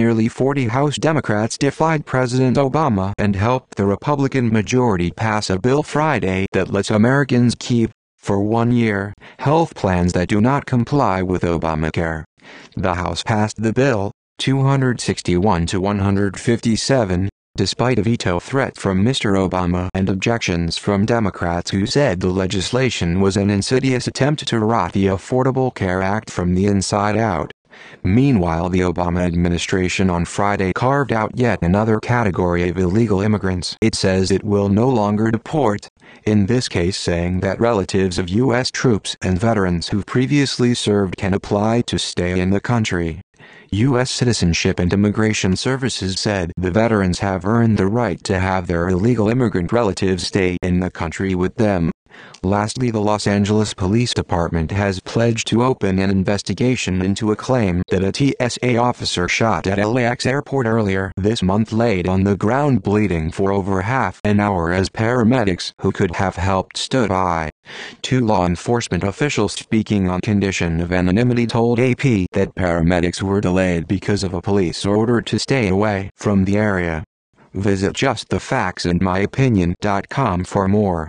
nearly 40 House Democrats defied President Obama and helped the Republican majority pass a bill Friday that lets Americans keep, for one year, health plans that do not comply with Obamacare. The House passed the bill, 261 to 157, despite a veto threat from Mr. Obama and objections from Democrats who said the legislation was an insidious attempt to rot the Affordable Care Act from the inside out. Meanwhile, the Obama administration on Friday carved out yet another category of illegal immigrants. It says it will no longer deport, in this case saying that relatives of U.S. troops and veterans who previously served can apply to stay in the country. U.S. Citizenship and Immigration Services said the veterans have earned the right to have their illegal immigrant relatives stay in the country with them. Lastly, the Los Angeles Police Department has pledged to open an investigation into a claim that a TSA officer shot at LAX airport earlier this month laid on the ground bleeding for over half an hour as paramedics who could have helped stood by. Two law enforcement officials speaking on condition of anonymity told AP that paramedics were delayed because of a police order to stay away from the area. Visit justthefactsandmyopinion.com for more.